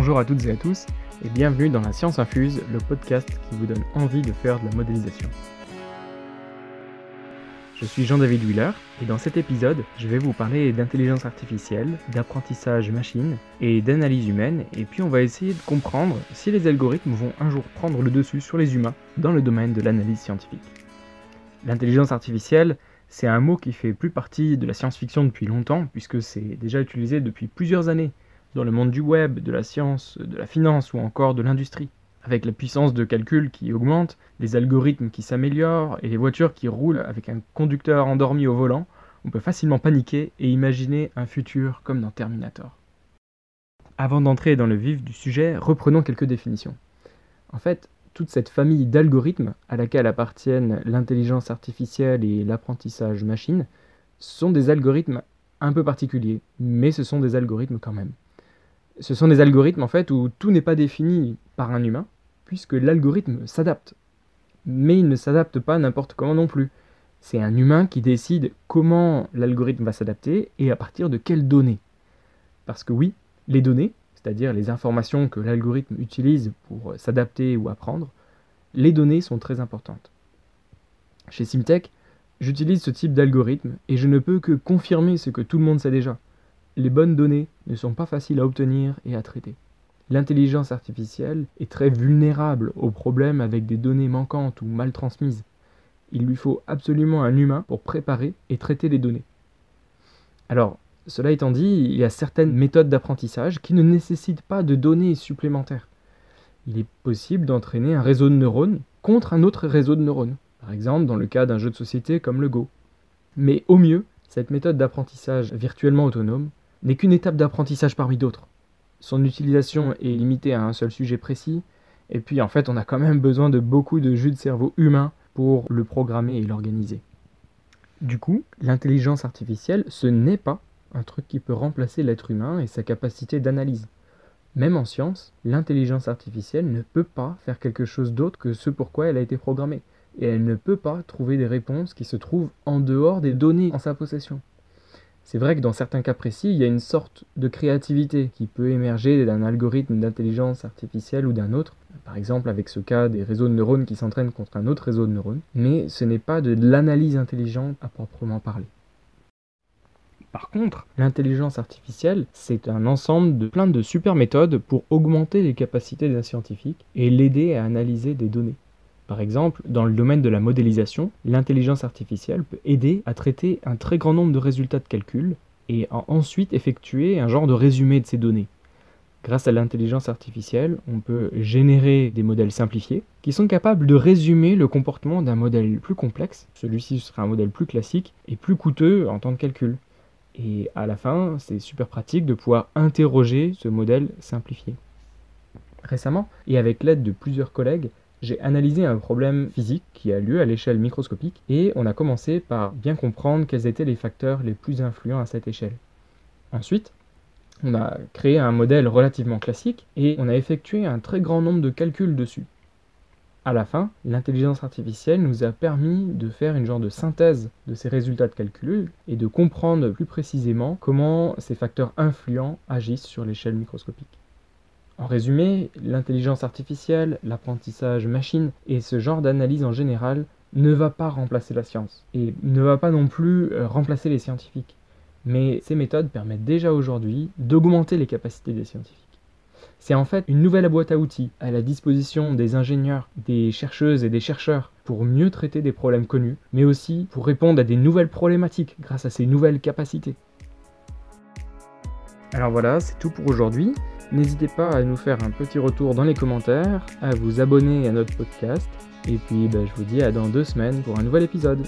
Bonjour à toutes et à tous et bienvenue dans la Science Infuse, le podcast qui vous donne envie de faire de la modélisation. Je suis Jean-David Wheeler et dans cet épisode, je vais vous parler d'intelligence artificielle, d'apprentissage machine et d'analyse humaine et puis on va essayer de comprendre si les algorithmes vont un jour prendre le dessus sur les humains dans le domaine de l'analyse scientifique. L'intelligence artificielle, c'est un mot qui fait plus partie de la science-fiction depuis longtemps puisque c'est déjà utilisé depuis plusieurs années dans le monde du web, de la science, de la finance ou encore de l'industrie. Avec la puissance de calcul qui augmente, les algorithmes qui s'améliorent et les voitures qui roulent avec un conducteur endormi au volant, on peut facilement paniquer et imaginer un futur comme dans Terminator. Avant d'entrer dans le vif du sujet, reprenons quelques définitions. En fait, toute cette famille d'algorithmes à laquelle appartiennent l'intelligence artificielle et l'apprentissage machine sont des algorithmes un peu particuliers, mais ce sont des algorithmes quand même ce sont des algorithmes en fait où tout n'est pas défini par un humain, puisque l'algorithme s'adapte. Mais il ne s'adapte pas n'importe comment non plus. C'est un humain qui décide comment l'algorithme va s'adapter et à partir de quelles données. Parce que oui, les données, c'est-à-dire les informations que l'algorithme utilise pour s'adapter ou apprendre, les données sont très importantes. Chez Simtech, j'utilise ce type d'algorithme et je ne peux que confirmer ce que tout le monde sait déjà les bonnes données ne sont pas faciles à obtenir et à traiter. L'intelligence artificielle est très vulnérable aux problèmes avec des données manquantes ou mal transmises. Il lui faut absolument un humain pour préparer et traiter les données. Alors, cela étant dit, il y a certaines méthodes d'apprentissage qui ne nécessitent pas de données supplémentaires. Il est possible d'entraîner un réseau de neurones contre un autre réseau de neurones, par exemple dans le cas d'un jeu de société comme le Go. Mais au mieux, cette méthode d'apprentissage virtuellement autonome n'est qu'une étape d'apprentissage parmi d'autres. Son utilisation est limitée à un seul sujet précis, et puis en fait on a quand même besoin de beaucoup de jus de cerveau humain pour le programmer et l'organiser. Du coup, l'intelligence artificielle, ce n'est pas un truc qui peut remplacer l'être humain et sa capacité d'analyse. Même en science, l'intelligence artificielle ne peut pas faire quelque chose d'autre que ce pour quoi elle a été programmée, et elle ne peut pas trouver des réponses qui se trouvent en dehors des données en sa possession. C'est vrai que dans certains cas précis, il y a une sorte de créativité qui peut émerger d'un algorithme d'intelligence artificielle ou d'un autre, par exemple avec ce cas des réseaux de neurones qui s'entraînent contre un autre réseau de neurones, mais ce n'est pas de l'analyse intelligente à proprement parler. Par contre, l'intelligence artificielle, c'est un ensemble de plein de super méthodes pour augmenter les capacités d'un scientifique et l'aider à analyser des données. Par exemple, dans le domaine de la modélisation, l'intelligence artificielle peut aider à traiter un très grand nombre de résultats de calcul et à ensuite effectuer un genre de résumé de ces données. Grâce à l'intelligence artificielle, on peut générer des modèles simplifiés qui sont capables de résumer le comportement d'un modèle plus complexe. Celui-ci sera un modèle plus classique et plus coûteux en temps de calcul. Et à la fin, c'est super pratique de pouvoir interroger ce modèle simplifié. Récemment, et avec l'aide de plusieurs collègues, j'ai analysé un problème physique qui a lieu à l'échelle microscopique et on a commencé par bien comprendre quels étaient les facteurs les plus influents à cette échelle. Ensuite, on a créé un modèle relativement classique et on a effectué un très grand nombre de calculs dessus. À la fin, l'intelligence artificielle nous a permis de faire une genre de synthèse de ces résultats de calcul et de comprendre plus précisément comment ces facteurs influents agissent sur l'échelle microscopique. En résumé, l'intelligence artificielle, l'apprentissage machine et ce genre d'analyse en général ne va pas remplacer la science et ne va pas non plus euh, remplacer les scientifiques. Mais ces méthodes permettent déjà aujourd'hui d'augmenter les capacités des scientifiques. C'est en fait une nouvelle boîte à outils à la disposition des ingénieurs, des chercheuses et des chercheurs pour mieux traiter des problèmes connus, mais aussi pour répondre à des nouvelles problématiques grâce à ces nouvelles capacités. Alors voilà, c'est tout pour aujourd'hui. N'hésitez pas à nous faire un petit retour dans les commentaires, à vous abonner à notre podcast, et puis bah, je vous dis à dans deux semaines pour un nouvel épisode.